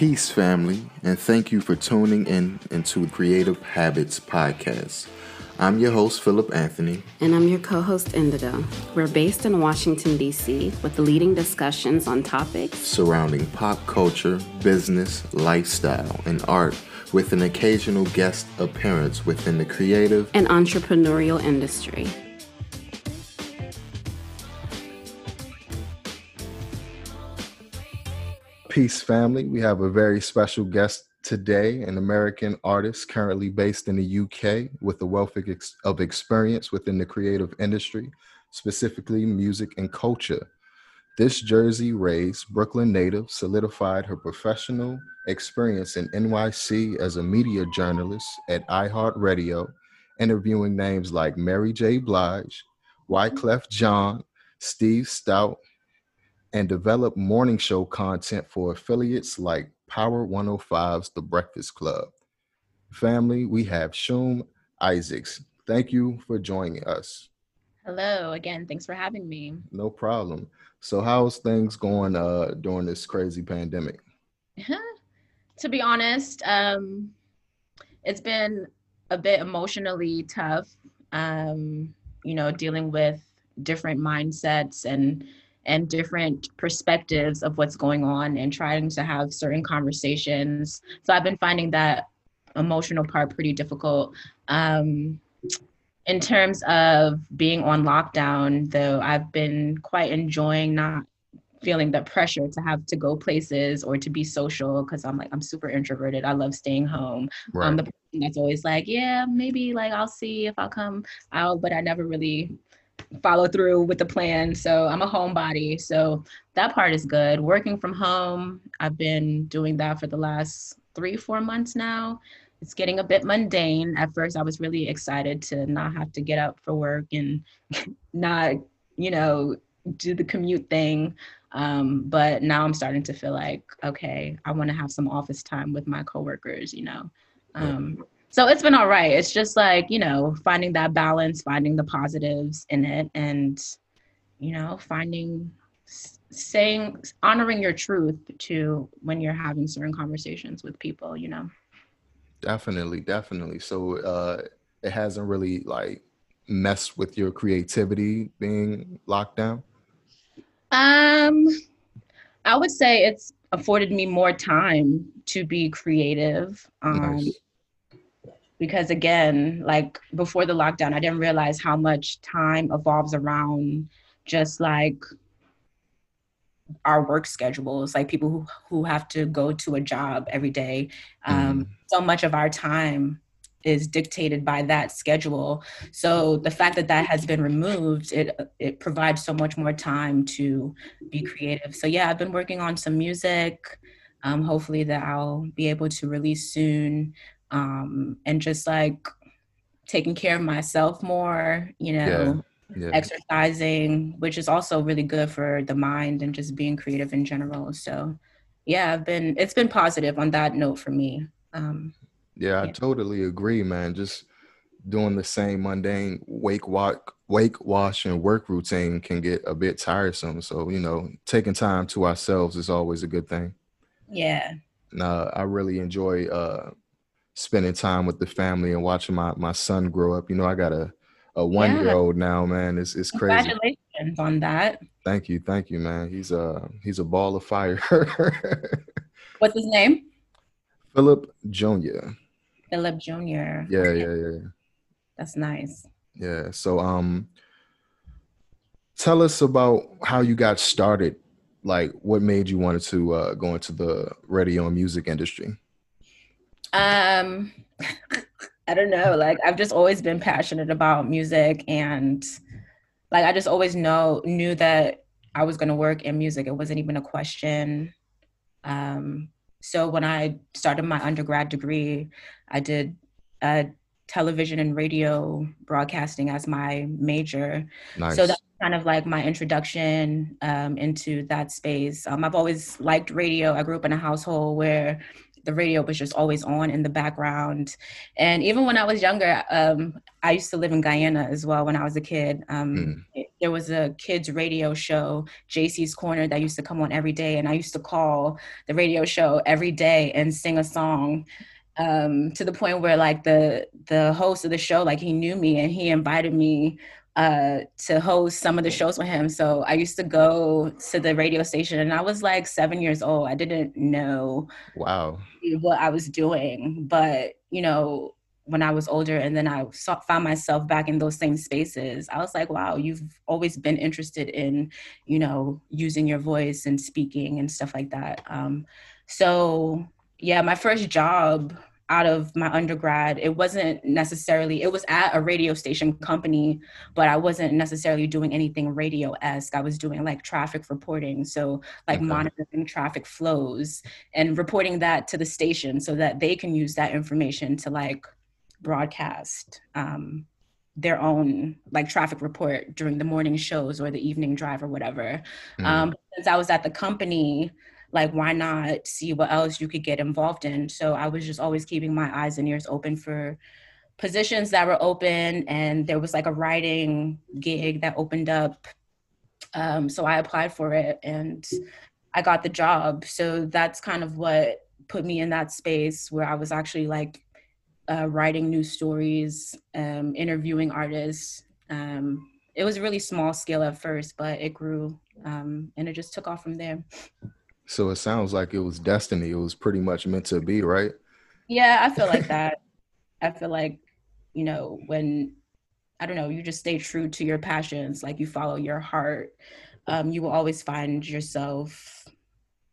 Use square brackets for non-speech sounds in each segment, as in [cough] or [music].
Peace, family, and thank you for tuning in into Creative Habits Podcast. I'm your host, Philip Anthony. And I'm your co host, Indido. We're based in Washington, D.C., with leading discussions on topics surrounding pop culture, business, lifestyle, and art, with an occasional guest appearance within the creative and entrepreneurial industry. Peace, family. We have a very special guest today, an American artist currently based in the UK with a wealth of experience within the creative industry, specifically music and culture. This Jersey raised Brooklyn native solidified her professional experience in NYC as a media journalist at iHeartRadio, interviewing names like Mary J. Blige, Wyclef Jean, Steve Stoute, and develop morning show content for affiliates like Power 105's The Breakfast Club. Family, we have Shoom Isaacs. Thank you for joining us. Hello again. Thanks for having me. No problem. So, how's things going uh, during this crazy pandemic? [laughs] to be honest, um, it's been a bit emotionally tough. Um, you know, dealing with different mindsets and and different perspectives of what's going on and trying to have certain conversations. So I've been finding that emotional part pretty difficult. Um, in terms of being on lockdown, though, I've been quite enjoying not feeling the pressure to have to go places or to be social because I'm like I'm super introverted. I love staying home. Right. I'm the person that's always like, yeah, maybe like I'll see if I'll come out, but I never really follow through with the plan. So I'm a homebody. So that part is good. Working from home, I've been doing that for the last three, four months now. It's getting a bit mundane. At first, I was really excited to not have to get up for work and [laughs] not, you know, do the commute thing. Um, but now I'm starting to feel like, okay, I want to have some office time with my coworkers, you know. Um, so it's been all right. It's just like you know finding that balance finding the positives in it and you know finding saying honoring your truth to when you're having certain conversations with people you know? Definitely definitely. So uh it hasn't really like messed with your creativity being locked down? Um i would say it's afforded me more time to be creative um nice because again like before the lockdown i didn't realize how much time evolves around just like our work schedules like people who, who have to go to a job every day. Um, mm. so much of our time is dictated by that schedule. So the fact that that has been removed it it provides so much more time to be creative. So yeah i've been working on some music. Um, hopefully that i'll be able to release soon um, and just like taking care of myself more, you know, yeah. Yeah. exercising, which is also really good for the mind and just being creative in general. So, yeah, I've been, it's been positive on that note for me. Um, yeah, I yeah. totally agree, man. Just doing the same mundane wake walk, wake wash and work routine can get a bit tiresome. So, you know, taking time to ourselves is always a good thing. Yeah. Now, I really enjoy uh, spending time with the family and watching my my son grow up. You know, I got a a one year old now, man. It's it's crazy. Congratulations on that. Thank you, thank you, man. He's a he's a ball of fire. [laughs] What's his name? Philip Jr. Philip Jr. Yeah, okay. yeah, yeah. That's nice. Yeah. So um tell us about how you got started. Like what made you wanted to uh, go into the radio and music industry? Um, I don't know. Like I've just always been passionate about music, and like I just always know knew that I was going to work in music. It wasn't even a question. Um, so when I started my undergrad degree, I did uh, television and radio broadcasting as my major. Nice. So that's kind of like my introduction um, into that space. Um, I've always liked radio. I grew up in a household where the radio was just always on in the background. And even when I was younger, um, I used to live in Guyana as well when I was a kid. Um, mm. there was a kids radio show, JC's Corner, that used to come on every day, and I used to call the radio show every day and sing a song. Um, to the point where like the the host of the show, like he knew me and he invited me uh, to host some of the shows with him. So I used to go to the radio station and I was like seven years old. I didn't know wow what I was doing, but you know, when I was older and then I saw, found myself back in those same spaces, I was like, wow, you've always been interested in, you know, using your voice and speaking and stuff like that. Um, so yeah, my first job out of my undergrad it wasn't necessarily it was at a radio station company but i wasn't necessarily doing anything radio-esque i was doing like traffic reporting so like okay. monitoring traffic flows and reporting that to the station so that they can use that information to like broadcast um, their own like traffic report during the morning shows or the evening drive or whatever mm. um, since i was at the company like why not see what else you could get involved in? So i was just always keeping my eyes and ears open for positions that were open and there was like a writing gig that opened up um, so i applied for it and i got the job. So that's kind of what put me in that space where i was actually like uh, writing new stories um, interviewing artists. Um, it was really small scale at first but it grew um, and it just took off from there so it sounds like it was destiny. It was pretty much meant to be, right? Yeah, I feel like [laughs] that. I feel like, you know, when I don't know, you just stay true to your passions, like you follow your heart, um, you will always find yourself,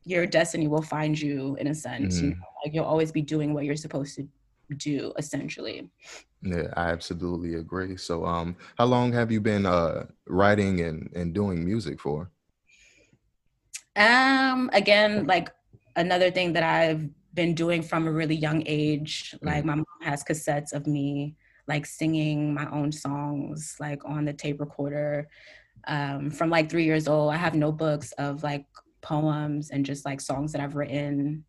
your destiny will find you in a sense. Mm-hmm. You know? Like you'll always be doing what you're supposed to do, essentially. Yeah, I absolutely agree. So um how long have you been uh writing and, and doing music for? Um, again, like another thing that I've been doing from a really young age. Like mm-hmm. my mom has cassettes of me like singing my own songs like on the tape recorder. Um, from like three years old, I have notebooks of like poems and just like songs that I've written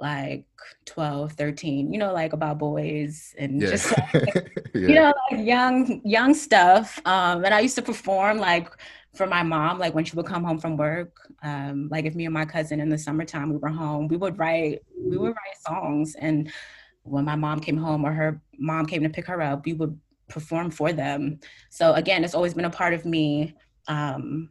like 12 13 you know like about boys and yeah. just [laughs] like, yeah. you know like young young stuff um and i used to perform like for my mom, like when she would come home from work, um, like if me and my cousin in the summertime we were home, we would write we would write songs, and when my mom came home or her mom came to pick her up, we would perform for them. So again, it's always been a part of me. Um,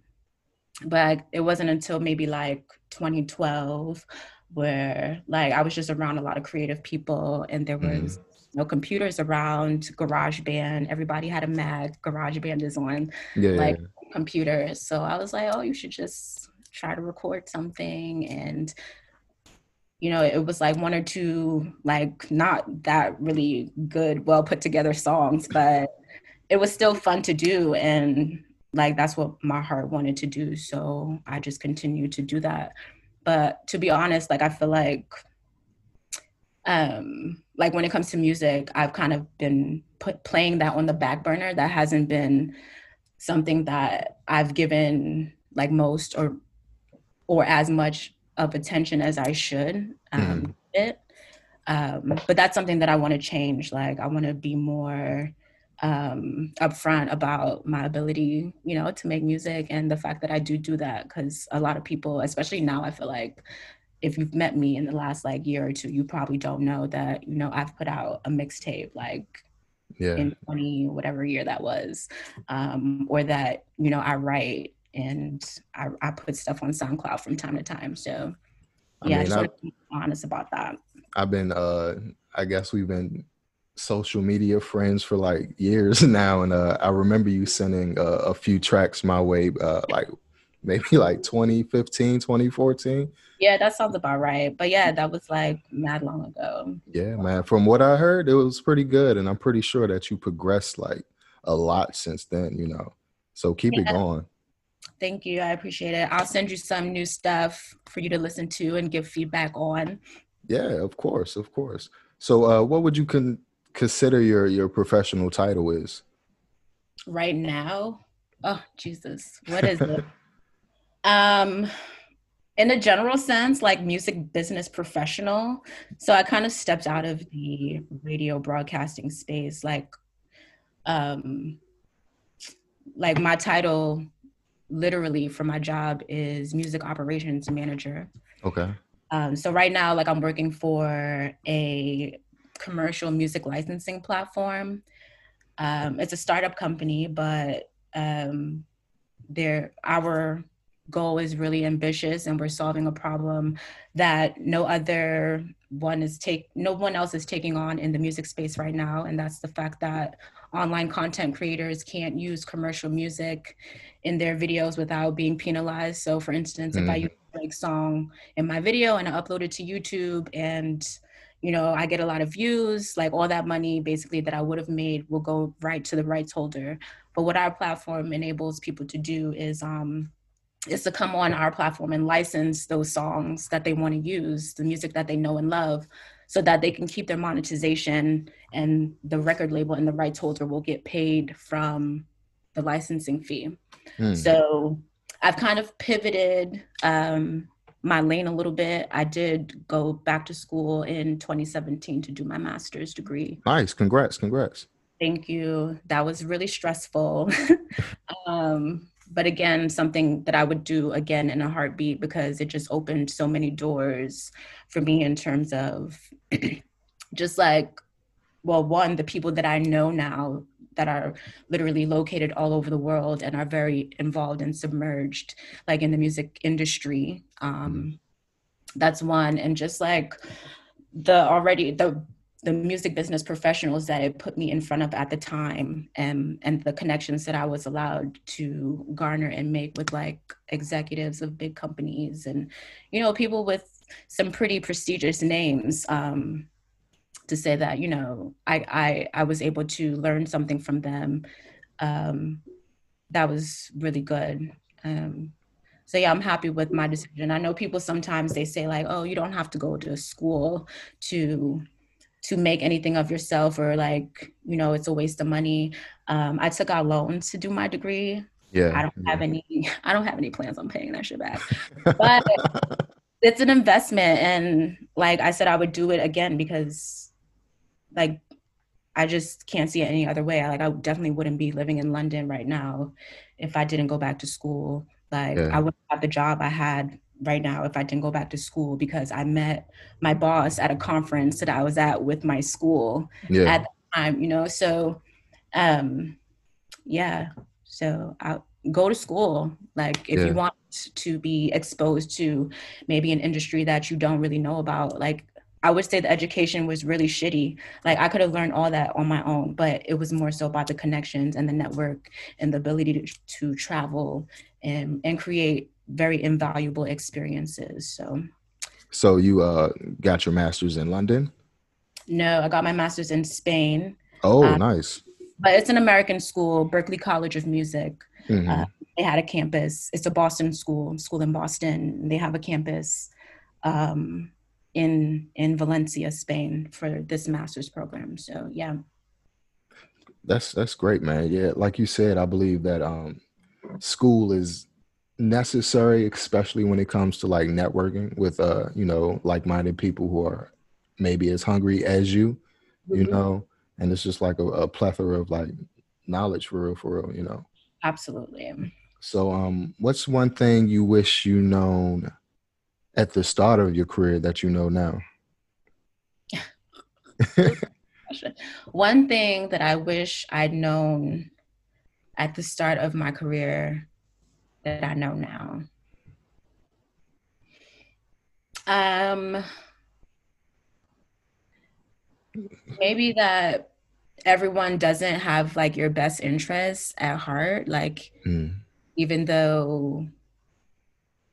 but it wasn't until maybe like 2012 where like I was just around a lot of creative people, and there was. Mm no computers around GarageBand. Everybody had a Mac. GarageBand is on yeah, like yeah computers. So I was like, oh, you should just try to record something. And, you know, it was like one or two, like, not that really good, well put together songs, but it was still fun to do. And, like, that's what my heart wanted to do. So I just continued to do that. But to be honest, like, I feel like, um, like when it comes to music, I've kind of been put playing that on the back burner. That hasn't been something that I've given like most or or as much of attention as I should um, mm. it. Um, but that's something that I want to change. Like I want to be more um, upfront about my ability, you know, to make music and the fact that I do do that because a lot of people, especially now, I feel like if you've met me in the last like year or two, you probably don't know that you know I've put out a mixtape like yeah. in 20 whatever year that was um, or that you know i write and I, I put stuff on soundcloud from time to time. So yeah I, mean, I just want to be honest about that. I've been uh i guess we've been social media friends for like years [laughs] now. And uh i remember you sending uh, a few tracks my way uh like maybe like 2015 2014 yeah that sounds about right. But yeah that was like mad long ago. Yeah man. From what i heard it was pretty good and i'm pretty sure that you progressed like a lot since then you know. So keep yeah. it going. Thank you. I appreciate it. I'll send you some new stuff for you to listen to and give feedback on. Yeah of course of course. So uh what would you con- consider your your professional title is? Right now? Oh jesus. What is it? [laughs] Um, in a general sense, like music business professional. So I kind of stepped out of the radio broadcasting space. Like, um, like my title literally for my job is music operations manager. Okay. Um, so right now, like I'm working for a commercial music licensing platform. Um, it's a startup company, but um, there our goal is really ambitious, and we're solving a problem that no other one is take no one else is taking on in the music space right now, and that's the fact that online content creators can't use commercial music in their videos without being penalized. So, for instance, mm-hmm. if I mm-hmm. use a Drake song in my video and I upload it to YouTube and you know, I get a lot of views, like all that money basically that I would have made will go right to the rights holder. But what our platform enables people to do is um is to come on our platform and license those songs that they want to use, the music that they know and love, so that they can keep their monetization and the record label and the rights holder will get paid from the licensing fee. Mm. So I've kind of pivoted um, my lane a little bit. I did go back to school in 2017 to do my master's degree. Nice. Congrats. Congrats. Thank you. That was really stressful. [laughs] um, but again, something that I would do again in a heartbeat because it just opened so many doors for me in terms of [clears throat] just like, well, one, the people that I know now that are literally located all over the world and are very involved and submerged like in the music industry um that's one. And just like the already the the music business professionals that it put me in front of at the time and and the connections that I was allowed to garner and make with like executives of big companies and you know people with some pretty prestigious names um to say that you know I I I was able to learn something from them um, that was really good. Um, so yeah, I'm happy with my decision. I know people sometimes they say like, oh, you don't have to go to school to to make anything of yourself or like you know it's a waste of money um, i took out loans to do my degree yeah i don't yeah. have any [laughs] i don't have any plans on paying that shit back [laughs] but it's an investment and like i said i would do it again because like I just can't see it any other way. Like I definitely wouldn't be living in London right now if I didn't go back to school. Like yeah. I wouldn't have the job I had right now if I didn't go back to school because I met my boss at a conference that I was at with my school yeah. at the time, you know. So um yeah. So I go to school. Like if yeah. you want to be exposed to maybe an industry that you don't really know about, like I would say the education was really shitty. Like I could have learned all that on my own, but it was more so about the connections and the network and the ability to, to travel and and create very invaluable experiences. So So you uh got your masters in London? No, I got my masters in Spain. Oh, um, nice. But it's an American school, Berklee College of Music. Mm-hmm. Uh, they had a campus. It's a Boston school, school in Boston. They have a campus. Um, in in Valencia, Spain, for this master's program. So yeah, that's that's great, man. Yeah, like you said, I believe that um, school is necessary, especially when it comes to like networking with uh, you know, like-minded people who are maybe as hungry as you, you mm-hmm. know, and it's just like a, a plethora of like knowledge for real, for real, you know. Absolutely. So, um, what's one thing you wish you known at the start of your career that you know now? [laughs] One thing that I wish I'd known at the start of my career that I know now. Um, maybe that everyone doesn't have like your best interests at heart. Like, mm. even though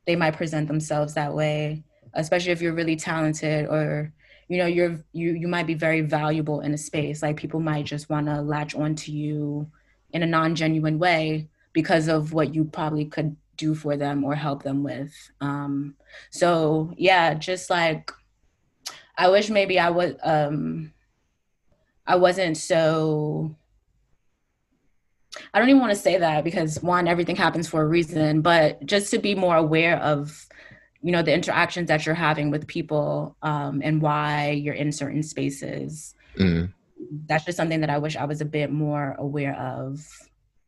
they might present themselves that way especially if you're really talented or you know you're you you might be very valuable in a space like people might just want to latch onto you in a non-genuine way because of what you probably could do for them or help them with um so yeah just like i wish maybe i would um i wasn't so I don't even want to say that because one, everything happens for a reason, but just to be more aware of, you know, the interactions that you're having with people um, and why you're in certain spaces. Mm. That's just something that I wish I was a bit more aware of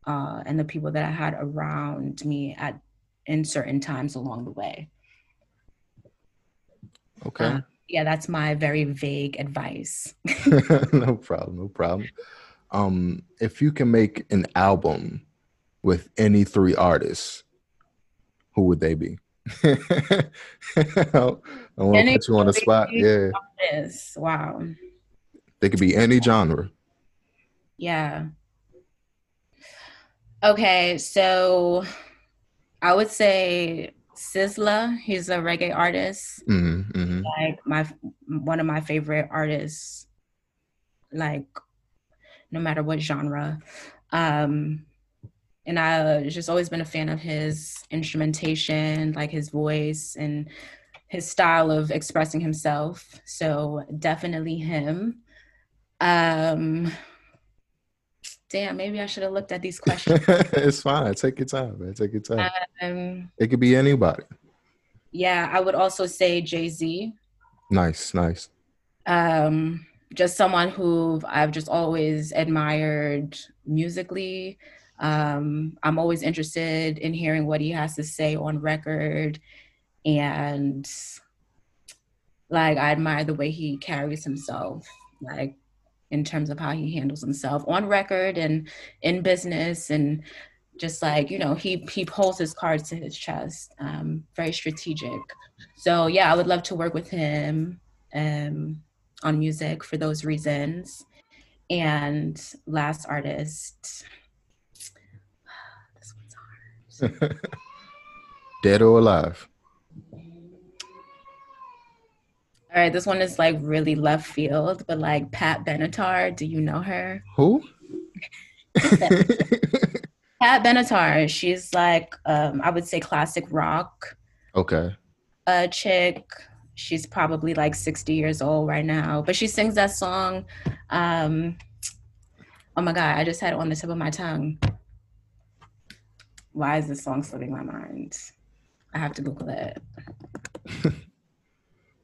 uh, and the people that I had around me at in certain times along the way. Okay. Uh, yeah, that's my very vague advice. [laughs] [laughs] no problem. No problem. Um, if you can make an album with any three artists, who would they be? [laughs] I want to put you on the spot. Yeah. Artists. Wow. They could be any genre. Yeah. Okay, so I would say Sizzla. He's a reggae artist. Mm-hmm, mm-hmm. Like my one of my favorite artists. Like no matter what genre. Um, and I just always been a fan of his instrumentation, like his voice and his style of expressing himself. So definitely him. Um, damn, maybe I should have looked at these [laughs] questions. it's fine. Take your time, man. Take your time. Um, it could be anybody. Yeah, I would also say Jay Z. Nice, nice. Um, just someone who I've just always admired musically. Um, I'm always interested in hearing what he has to say on record, and like I admire the way he carries himself. Like in terms of how he handles himself on record and in business and just like you know he he pulls his cards to his chest um very strategic. So yeah i would love to work with him um on music for those reasons. And last artist. [sighs] This one's hard. [laughs] Dead or alive All right, this one is like really left field, but like Pat Benatar, do you know her? Who? [laughs] Pat Benatar, she's like um, I would say classic rock. Okay. A chick. She's probably like 60 years old right now, but she sings that song. Um, oh my god, I just had it on the tip of my tongue. Why is this song slipping my mind? I have to Google it. [laughs]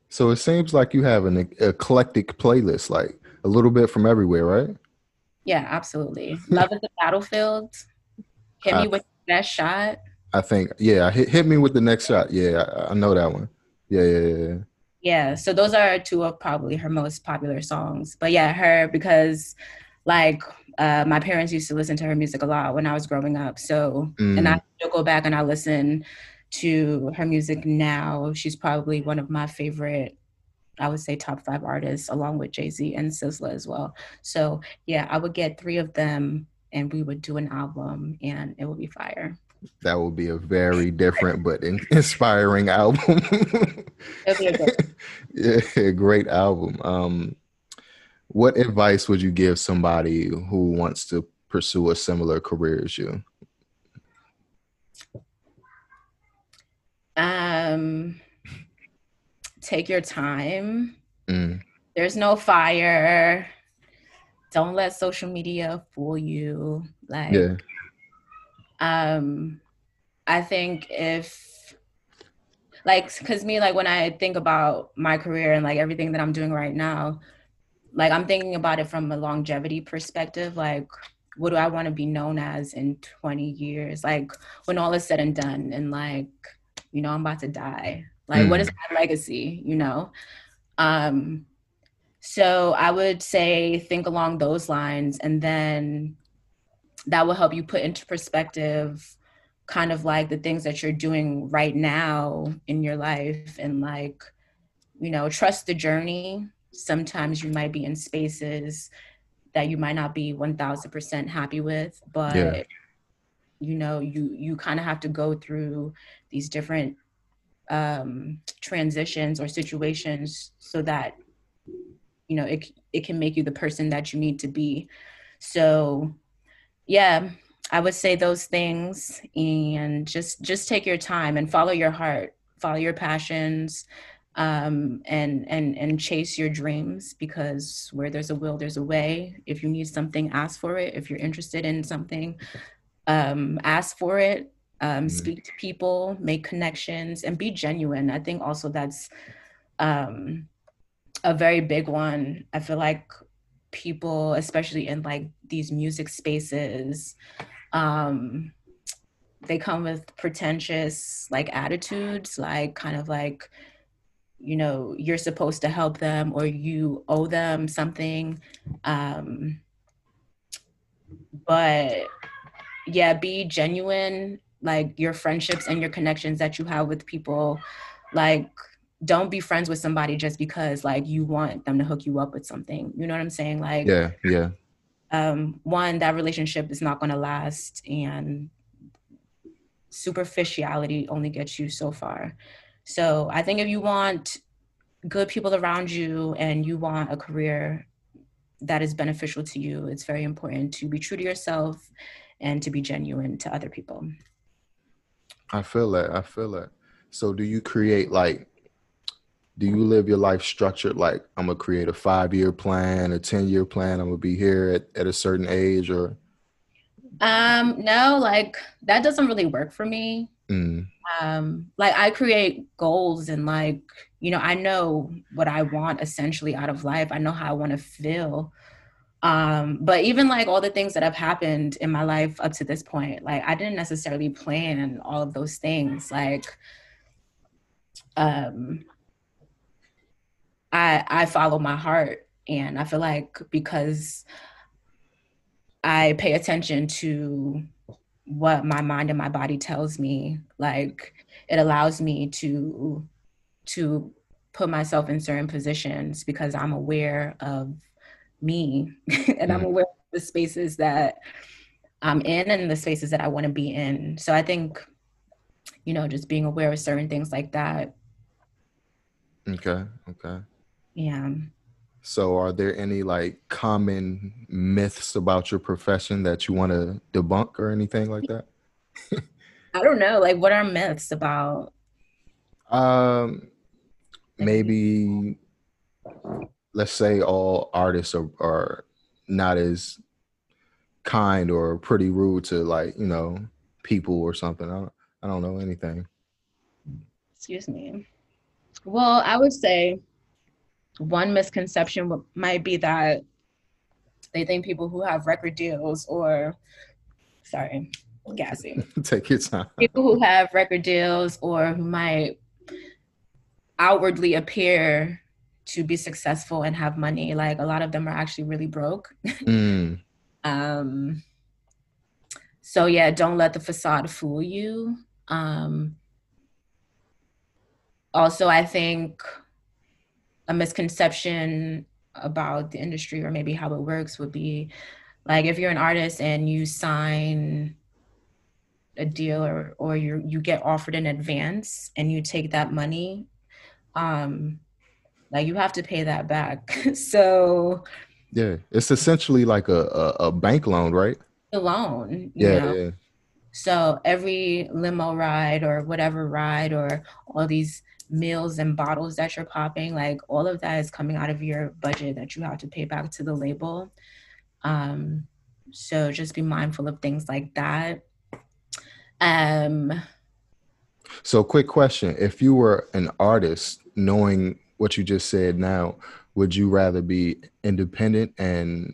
So it seems like you have an eclectic playlist, like a little bit from everywhere, right? Yeah, absolutely. Love is the battlefield. Hit me I, with the best shot. I think, yeah, hit, hit me with the next shot. Yeah, I, I know that one. Yeah, yeah, yeah. Yeah, so those are two of probably her most popular songs. But yeah, her because like uh, my parents used to listen to her music a lot when I was growing up. So mm. and I still go back and I listen to her music now, she's probably one of my favorite, I would say top five artists, along with Jay Z and Sizzla as well. So yeah, I would get three of them and we would do an album and it would be fire. That would be a very different but [laughs] inspiring album. [laughs] yeah, great album. Um, what advice would you give somebody who wants to pursue a similar career as you? Um, take your time. Mm. There's no fire. Don't let social media fool you. Like, yeah. um, I think if, like, cause me, like, when I think about my career and like everything that I'm doing right now, like, I'm thinking about it from a longevity perspective. Like, what do I want to be known as in 20 years? Like, when all is said and done, and like, you know i'm about to die like mm. what is my legacy you know um so i would say think along those lines and then that will help you put into perspective kind of like the things that you're doing right now in your life and like you know trust the journey sometimes you might be in spaces that you might not be 1000% happy with but yeah. You know you you kind of have to go through these different um, transitions or situations so that you know it it can make you the person that you need to be. So yeah i would say those things and just just take your time and follow your heart follow your passions um, and and and chase your dreams because where there's a will there's a way. If you need something ask for it. If you're interested in something um, ask for it um, mm-hmm. speak to people, make connections, and be genuine. I think also that's um, a very big one. I feel like people, especially in like these music spaces, Um, they come with pretentious like attitudes, like kind of like, you know, you're supposed to help them or you owe them something. Um, but yeah, be genuine, like your friendships and your connections that you have with people, like don't be friends with somebody just because like you want them to hook you up with something. You know what I'm saying? Like yeah, yeah. Um, one, that relationship is not gonna last and superficiality only gets you so far. So I think if you want good people around you and you want a career that is beneficial to you, it's very important to be true to yourself and to be genuine to other people. I feel that. I feel that. So do you create like do you live your life structured like I'm gonna create a five year plan, a 10 year plan, I'm gonna be here at, at a certain age or um no, like that doesn't really work for me. Mm. Um like I create goals and like, you know, I know what I want essentially out of life. I know how I want to feel. Um, but even like all the things that have happened in my life up to this point, like I didn't necessarily plan all of those things. Like um I I follow my heart and I feel like because I pay attention to what my mind and my body tells me, like it allows me to to put myself in certain positions because I'm aware of me [laughs] and I'm mm. aware of the spaces that I'm in and the spaces that I want to be in. So I think, you know, just being aware of certain things like that. Okay. Okay. Yeah. So, are there any like common myths about your profession that you want to debunk or anything like that? [laughs] I don't know. Like, what are myths about? Um, maybe let's say all artists are, are not as kind or pretty rude to like you know people or something. I don't, I don't know anything. Excuse me. Well, I would say one misconception might be that they think people who have record deals or sorry gassy [laughs] take your time people who have record deals or who might outwardly appear to be successful and have money like a lot of them are actually really broke [laughs] mm. um so yeah don't let the facade fool you um also i think a misconception about the industry or maybe how it works would be like if you're an artist and you sign a deal or or you you get offered in advance and you take that money um like you have to pay that back. [laughs] So yeah it's essentially like a a, a bank loan right? A loan yeah, yeah. So every limo ride or whatever ride or all these meals and bottles that you're popping, like all of that is coming out of your budget that you have to pay back to the label. Um, so just be mindful of things like that. Um, so, quick question: If you were an artist, knowing what you just said now, would you rather be independent and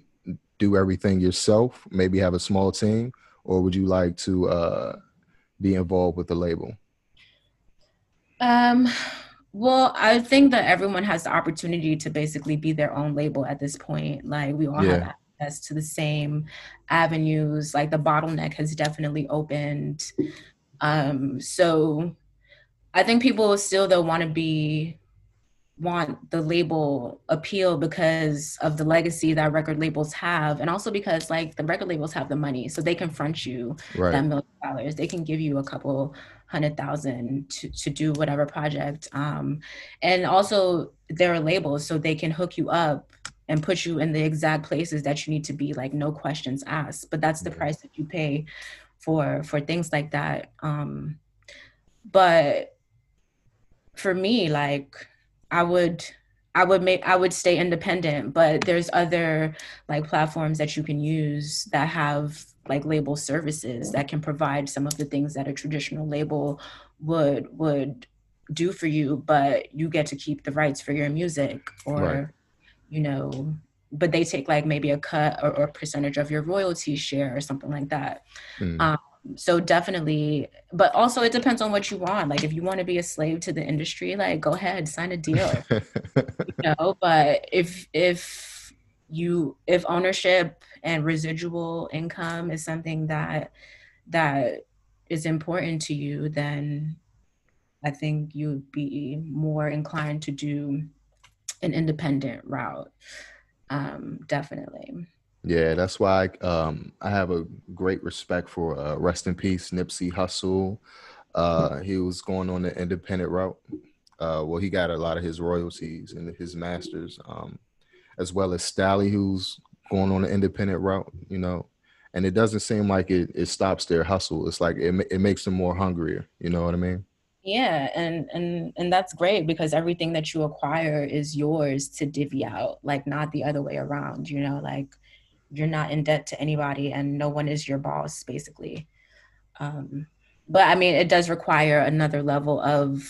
do everything yourself, maybe have a small team, or would you like to uh, be involved with the label? Um, well, I think that everyone has the opportunity to basically be their own label at this point. Like we all yeah. have access to the same avenues. Like the bottleneck has definitely opened. Um, so I think people still though want to be want the label appeal because of the legacy that record labels have and also because like the record labels have the money so they can front you right. that million dollars they can give you a couple hundred thousand to, to do whatever project um and also there are labels so they can hook you up and put you in the exact places that you need to be like no questions asked but that's the price that you pay for for things like that um but for me like I would I would make I would stay independent, but there's other like platforms that you can use that have like label services that can provide some of the things that a traditional label would would do for you, but you get to keep the rights for your music or right. you know but they take like maybe a cut or, or percentage of your royalty share or something like that. Mm. Um, so definitely, but also it depends on what you want. Like if you want to be a slave to the industry, like go ahead, sign a deal. [laughs] you know, but if if you if ownership and residual income is something that that is important to you, then I think you would be more inclined to do an independent route. Um, definitely. Yeah, that's why um, I have a great respect for uh, rest in peace Nipsey Hussle. Uh, he was going on the independent route. Uh, well, he got a lot of his royalties and his masters, um, as well as Stalley, who's going on the independent route. You know, and it doesn't seem like it, it stops their hustle. It's like it it makes them more hungrier. You know what I mean? Yeah, and and and that's great because everything that you acquire is yours to divvy out, like not the other way around. You know, like you're not in debt to anybody and no one is your boss basically um, but i mean it does require another level of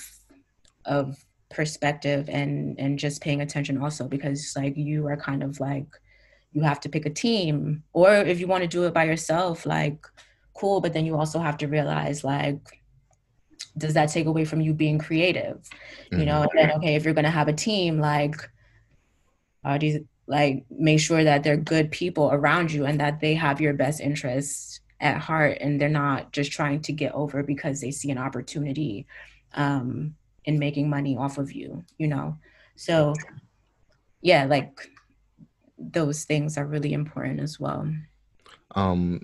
of perspective and and just paying attention also because like you are kind of like you have to pick a team or if you want to do it by yourself like cool but then you also have to realize like does that take away from you being creative mm-hmm. you know mm-hmm. and then okay if you're going to have a team like are these like make sure that they're good people around you and that they have your best interests at heart and they're not just trying to get over because they see an opportunity um, in making money off of you you know? So yeah like those things are really important as well. Um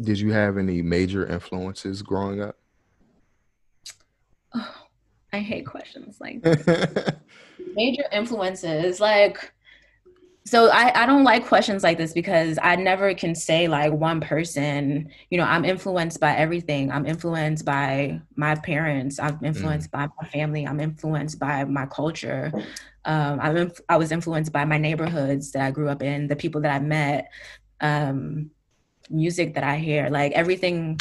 did you have any major influences growing up? Oh, i hate questions like [laughs] major influences like so I, I don't like questions like this because I never can say like one person, you know, I'm influenced by everything. I'm influenced by my parents. I'm influenced mm. by my family. I'm influenced by my culture. Um, I'm inf- I was influenced by my neighborhoods that I grew up in, the people that I met, um, music that I hear, like everything,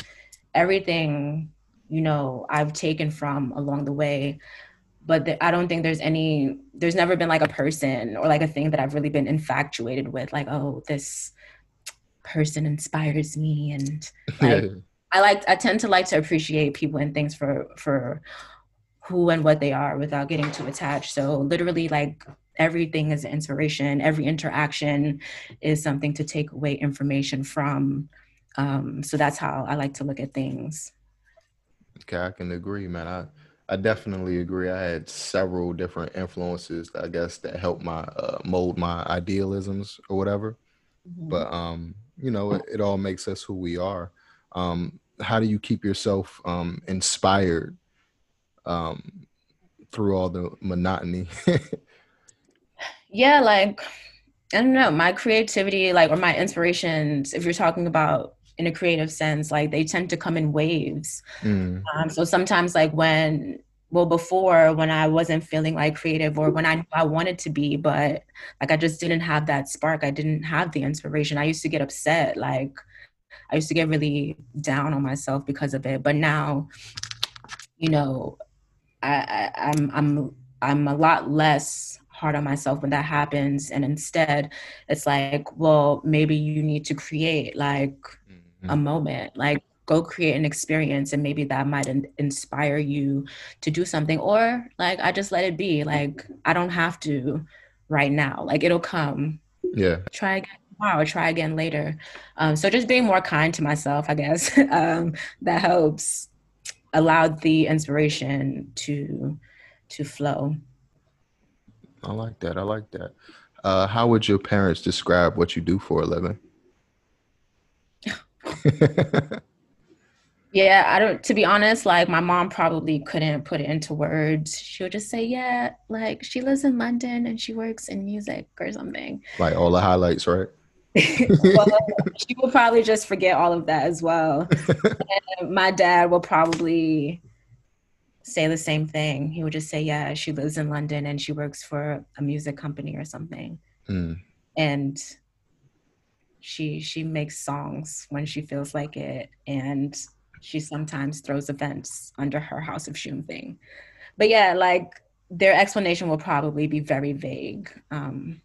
everything, you know, I've taken from along the way but the, I don't think there's any there's never been like a person or like a thing that I've really been infatuated with like oh this person inspires me and [laughs] like, I like I tend to like to appreciate people and things for for who and what they are without getting too attached. So literally like everything is inspiration. Every interaction is something to take away information from. Um, so that's how I like to look at things. Okay I can agree man. I I definitely agree. I had several different influences, I guess, that helped my uh, mold my idealisms or whatever. Mm-hmm. But um, you know, it, it, all makes us who we are. Um, how do you keep yourself um, inspired um, through all the monotony? [laughs] yeah, like I don't know, my creativity, like or my inspirations. If you're talking about in a creative sense like they tend to come in waves. Mm. um, so sometimes like when well before when i wasn't feeling like creative or when i knew i wanted to be but like i just didn't have that spark i didn't have the inspiration. I used to get upset like i used to get really down on myself because of it. But now you know i, I i'm i'm i'm a lot less hard on myself when that happens. And instead it's like well maybe you need to create like mm-hmm. a moment like go create an experience and maybe that might in- inspire you to do something or like i just let it be like i don't have to right now like it'll come. Yeah. Try again tomorrow try again later. Um, so just being more kind to myself i guess [laughs] um, that helps allow the inspiration to to flow. I like that i like that. Uh, how would your parents describe what you do for a living [laughs] yeah, I don't to be honest, like my mom probably couldn't put it into words. She would just say, Yeah, like she lives in London and she works in music or something. Like all the highlights, right? [laughs] well, [laughs] she will probably just forget all of that as well. and my dad will probably say the same thing. He would just say, Yeah, she lives in London and she works for a music company or something. Mm. And she she makes songs when she feels like it and she sometimes throws events under her house of shoom thing but yeah like their explanation will probably be very vague um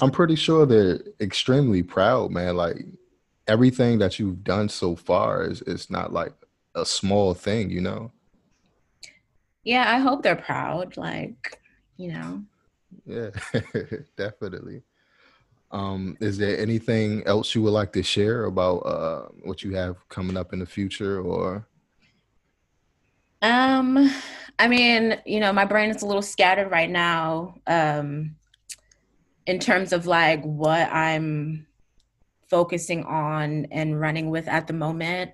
I'm pretty sure they're extremely proud, man. Like everything that you've done so far is is not like a small thing, you know. Yeah, I hope they're proud. Like, you know. Yeah, [laughs] definitely. Um, is there anything else you would like to share about uh, what you have coming up in the future, or? Um, I mean, you know, my brain is a little scattered right now. Um, in terms of like what I'm focusing on and running with at the moment.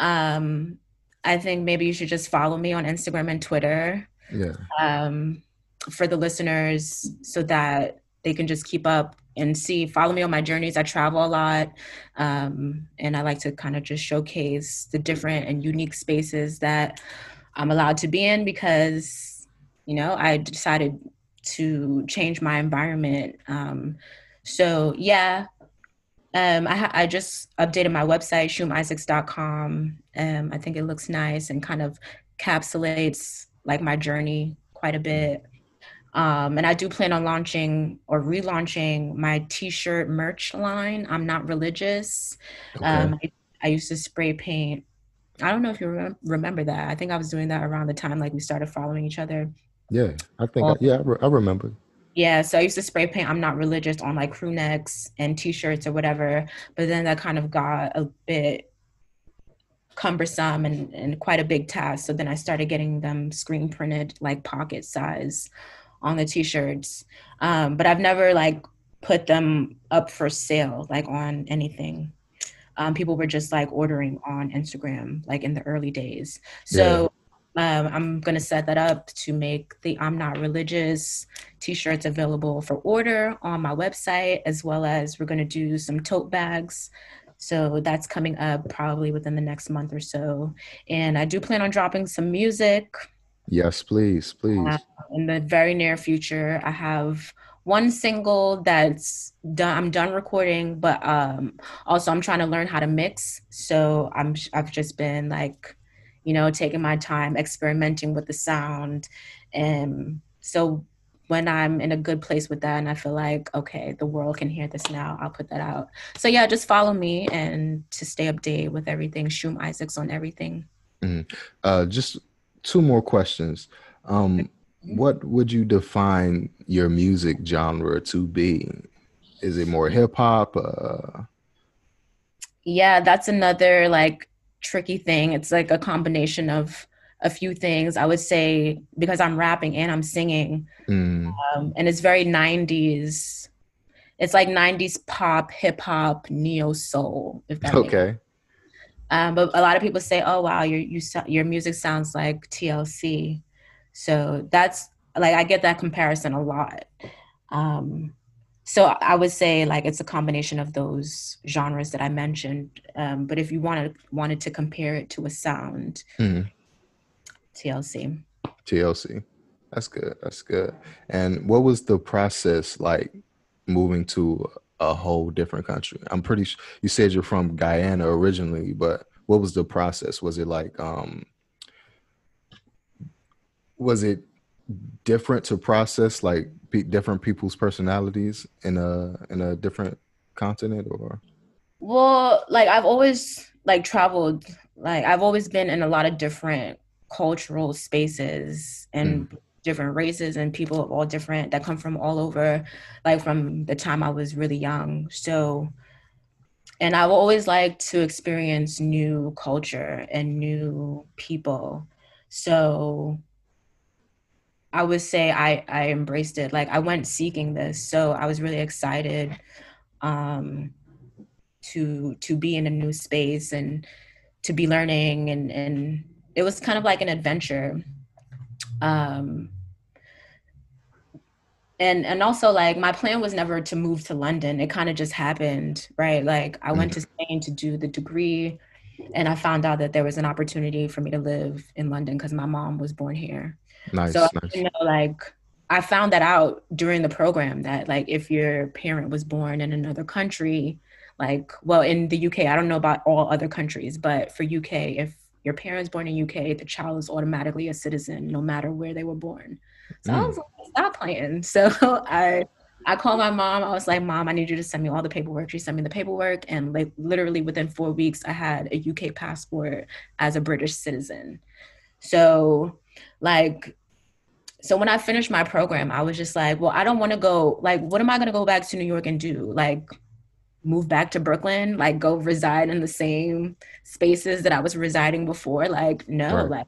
Um, I think maybe you should just follow me on Instagram and Twitter. Yeah. Um, for the listeners so that they can just keep up and see. Follow me on my journeys. I travel a lot um, and i like to kind of just showcase the different and unique spaces that i'm allowed to be in because you know i decided to change my environment um, so yeah. Um, I, I, just updated my website shoomisaacs.com um, i think it looks nice and kind of capsulates like my journey quite a bit um, and I do plan on launching or relaunching my t-shirt merch line. I'm not religious. Okay. Um, I, I, used to spray paint. I don't know if you rem- remember that. I think I was doing that around the time like we started following each other. Yeah, I think well, I, yeah, I, re- I remember. Yeah, so I used to spray paint. I'm not religious on like crew necks and t-shirts or whatever. But then that kind of got a bit cumbersome and, and quite a big task. So then I started getting them screen printed, like pocket size on the t-shirts um, but i've never like put them up for sale like on anything. Um, people were just like ordering on instagram like in the early days. So yeah. um, i'm gonna set that up to make the i'm not religious t-shirts available for order on my website as well as we're gonna do some tote bags. So that's coming up probably within the next month or so. And i do plan on dropping some music Yes, please, please. Uh, in the very near future, I have one single that's done. I'm done recording, but um, also I'm trying to learn how to mix. So I'm I've just been like, you know, taking my time, experimenting with the sound, and so when I'm in a good place with that and I feel like, okay, the world can hear this now, I'll put that out. So yeah, just follow me and to stay updated with everything. Shoom Isaacs on everything. Mm-hmm. Uh, just two more questions. Um, what would you define your music genre to be? Is it more hip hop? Uh... Yeah, that's another like tricky thing. It's like a combination of a few things. I would say because I'm rapping and I'm singing, mm. um, and it's very 90s. It's like 90s pop, hip hop, neo soul. If that okay. Um, but a lot of people say, "Oh wow, your you your music sounds like TLC." So that's like I get that comparison a lot. Um, so I would say like it's a combination of those genres that I mentioned. Um, but if you wanted wanted to compare it to a sound, mm-hmm. TLC. TLC. That's good. That's good. And what was the process like moving to a whole different country. I'm pretty sure you said you're from Guyana originally, but what was the process? Was it like um was it different to process like different people's personalities in a in a different continent or well like i've always like traveled like i've always been in a lot of different cultural spaces and mm different races and people of all different that come from all over like from the time i was really young. So and i've always liked to experience new culture and new people. So i would say i i embraced it. Like i went seeking this so i was really excited um to to be in a new space and to be learning and and it was kind of like an adventure. Um and and also like my plan was never to move to london it kind of just happened right like i went to mm-hmm. spain to do the degree and i found out that there was an opportunity for me to live in london because my mom was born here nice, so nice. you know like i found that out during the program that like if your parent was born in another country like well in the uk i don't know about all other countries but for uk if your parents born in uk the child is automatically a citizen no matter where they were born so mm. I was like, stop playing. [laughs] So I I called my mom. I was like, Mom, I need you to send me all the paperwork. She sent me the paperwork. And like literally within four weeks, I had a UK passport as a British citizen. So, like, so when I finished my program, I was just like, well, I don't want to go. Like, what am I going to go back to New York and do? Like, move back to Brooklyn? Like, go reside in the same spaces that I was residing before? Like, no, right. like,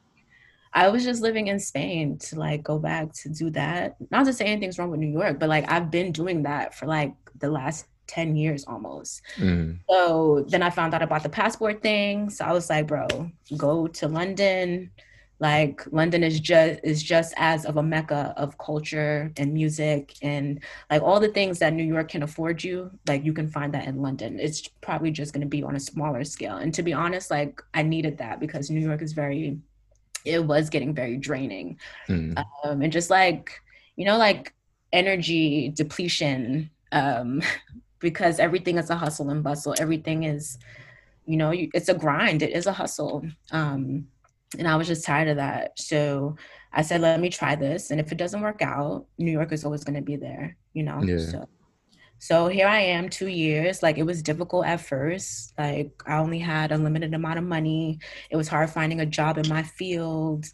I was just living in Spain to like go back to do that. Not to say anything's wrong with New York, but like I've been doing that for like the last 10 years almost. Mm. So then I found out about the passport thing. So I was like, bro, go to London. Like London is just is just as of a mecca of culture and music and like all the things that New York can afford you, like you can find that in London. It's probably just gonna be on a smaller scale. And to be honest, like I needed that because New York is very it was getting very draining. Mm. Um, and just like, you know, like energy depletion, um, [laughs] because everything is a hustle and bustle. Everything is, you know, you, it's a grind. It is a hustle. Um, and I was just tired of that. So I said, let me try this. And if it doesn't work out, New York is always going to be there, you know? Yeah. So so here I am, two years. Like it was difficult at first. Like I only had a limited amount of money. It was hard finding a job in my field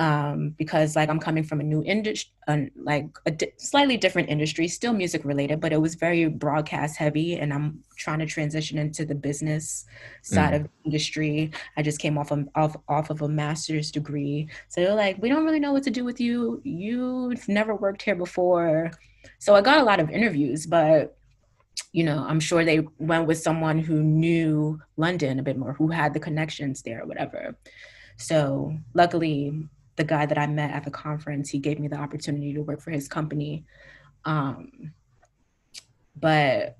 um, because like I'm coming from a new industry, uh, like a di- slightly different industry, still music related, but it was very broadcast heavy. And I'm trying to transition into the business side mm. of the industry. I just came off of, off off of a master's degree, so they're like, we don't really know what to do with you. You've never worked here before so I got a lot of interviews, but you know, I'm sure they went with someone who knew London a bit more, who had the connections there or whatever. So luckily, the guy that I met at the conference, he gave me the opportunity to work for his company. Um, but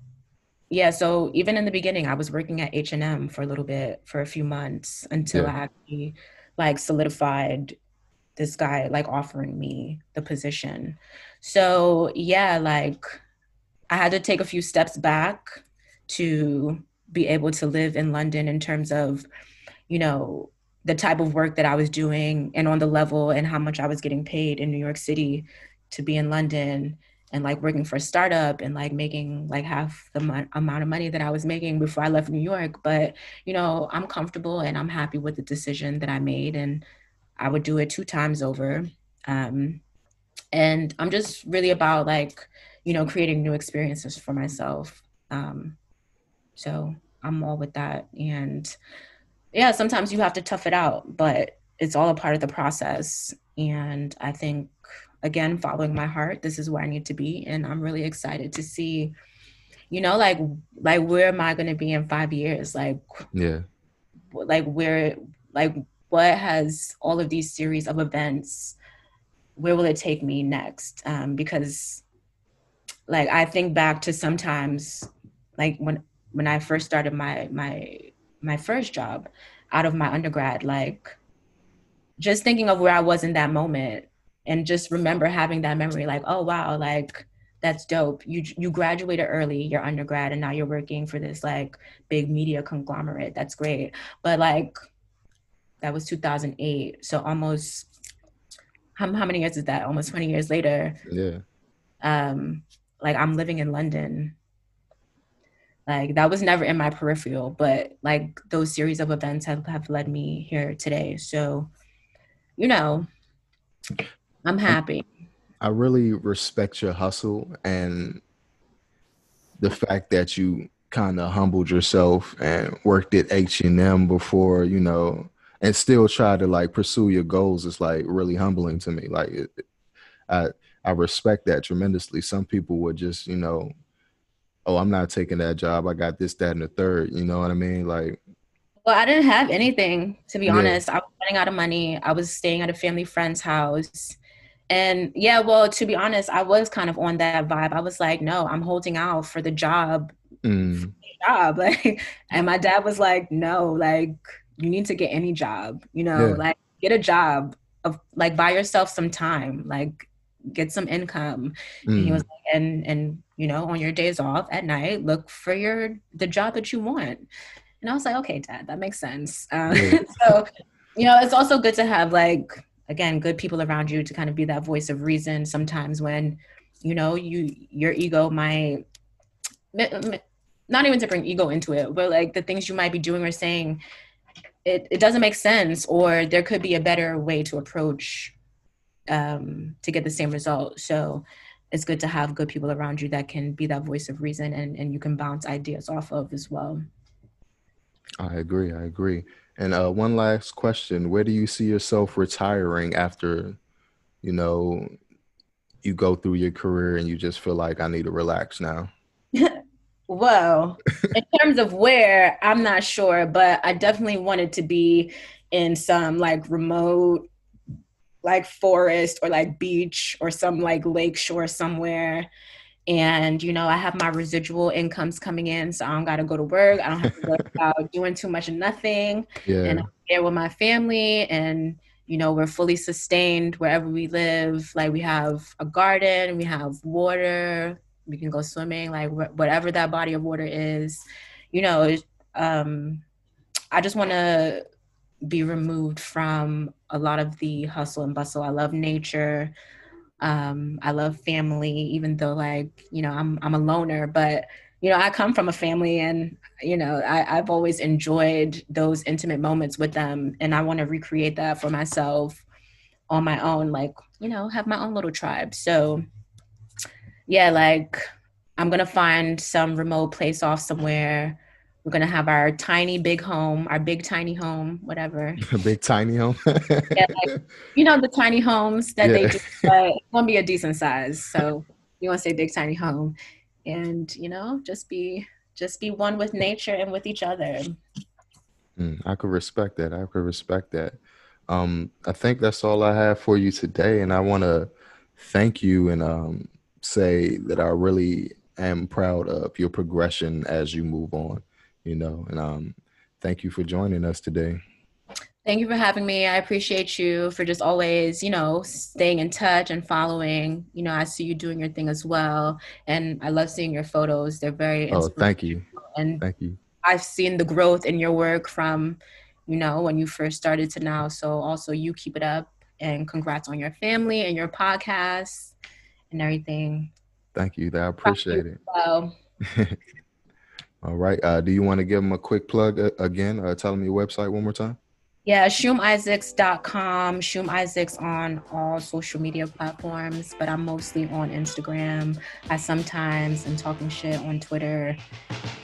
yeah, so even in the beginning, I was working at H and M for a little bit, for a few months, until yeah. I actually like solidified this guy like offering me the position. So yeah, like I had to take a few steps back to be able to live in London in terms of, you know, the type of work that I was doing and on the level and how much I was getting paid in New York City to be in London and like working for a startup and like making like half the mo- amount of money that I was making before I left New York. But, you know, I'm comfortable and I'm happy with the decision that I made. And I would do it two times over. Um, and I'm just really about like, you know, creating new experiences for myself. Um, so I'm all with that. And yeah, sometimes you have to tough it out, but it's all a part of the process. And I think, again, following my heart, this is where I need to be. And I'm really excited to see, you know, like, like where am I going to be in five years? Like, yeah, like where, like what has all of these series of events where will it take me next um, because like i think back to sometimes like when when i first started my my my first job out of my undergrad like just thinking of where i was in that moment and just remember having that memory like oh wow like that's dope. You you graduated early your undergrad and now you're working for this like big media conglomerate. That's great. But like that was 2008 so almost how, how many years is that? Almost 20 years later. Yeah. Um like i'm living in london like that was never in my peripheral but like those series of events have, have led me here today so you know i'm happy i really respect your hustle and the fact that you kind of humbled yourself and worked at h&m before you know and still try to like pursue your goals is like really humbling to me. Like it, I I respect that tremendously. Some people would just, you know, oh, I'm not taking that job. I got this, that, and the third. You know what I mean? Like well, I didn't have anything to be yeah. honest. I was running out of money. I was staying at a family friend's house. And yeah, well, to be honest, I was kind of on that vibe. I was like, no, I'm holding out for the job. Mm. For the job. Like, [laughs] and my dad was like, no, like you need to get any job, you know, yeah. like get a job of like buy yourself some time, like get some income. Mm. And he mm. was like, and and you know, on your days off at night, look for your the job that you want. And I was like, okay, dad, that makes sense. Um, yeah. [laughs] so, you know, it's also good to have like again good people around you to kind of be that voice of reason sometimes when you know, you your ego might not even to bring ego into it, but like the things you might be doing or saying, it, it doesn't make sense, or there could be a better way to approach um, to get the same result. So it's good to have good people around you that can be that voice of reason and, and you can bounce ideas off of as well. I agree. I agree. And uh, one last question: Where do you see yourself retiring after, you know, you go through your career and you just feel like I need to relax now? [laughs] well, in terms of where, I'm not sure, but I definitely wanted to be in some like remote like forest or like beach or some like lake shore somewhere. And you know i have my residual incomes coming in so i don't got to go to work. I don't have to worry [laughs] about doing too much of nothing. Yeah. and i'm there with my family and you know we're fully sustained wherever we live. Like we have a garden we have water we can go swimming like wh- whatever that body of water is. You know um i just want to be removed from a lot of the hustle and bustle i love nature um, I love family, even though like, you know, I'm I'm a loner, but you know, I come from a family and, you know, I, I've always enjoyed those intimate moments with them. And I want to recreate that for myself on my own, like, you know, have my own little tribe. So yeah, like I'm gonna find some remote place off somewhere we're gonna have our tiny big home, our big tiny home, whatever. [laughs] A big tiny home. yeah, like, you know the tiny homes that yeah. they do, but it's gonna be a decent size. So you want to say big tiny home, and you know just be just be one with nature and with each other. Mm, I could respect that. I could respect that. Um, I think that's all I have for you today, and I want to thank you and um, say that I really am proud of your progression as you move on you know, and um, thank you for joining us today. Thank you for having me. I appreciate you for just always, you know, staying in touch and following. You know, I see you doing your thing as well, and I love seeing your photos. They're very oh, thank you, and thank you. I've seen the growth in your work from, you know, when you first started to now. So also, you keep it up, and congrats on your family and your podcast and everything. Thank you. I appreciate it. Well. [laughs] All right. Uh, do you want to give them a quick plug uh, again? Uh, tell them your website one more time. Yeah, shoomisaacs.com. Shoom Isaacs on all social media platforms, but I'm mostly on Instagram. I sometimes am talking shit on Twitter.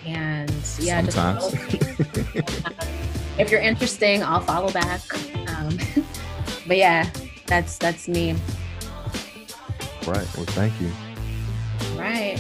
And yeah, sometimes. [laughs] if you're interesting, I'll follow back. Um, [laughs] but yeah, that's that's me. Right. Well, thank you. Right.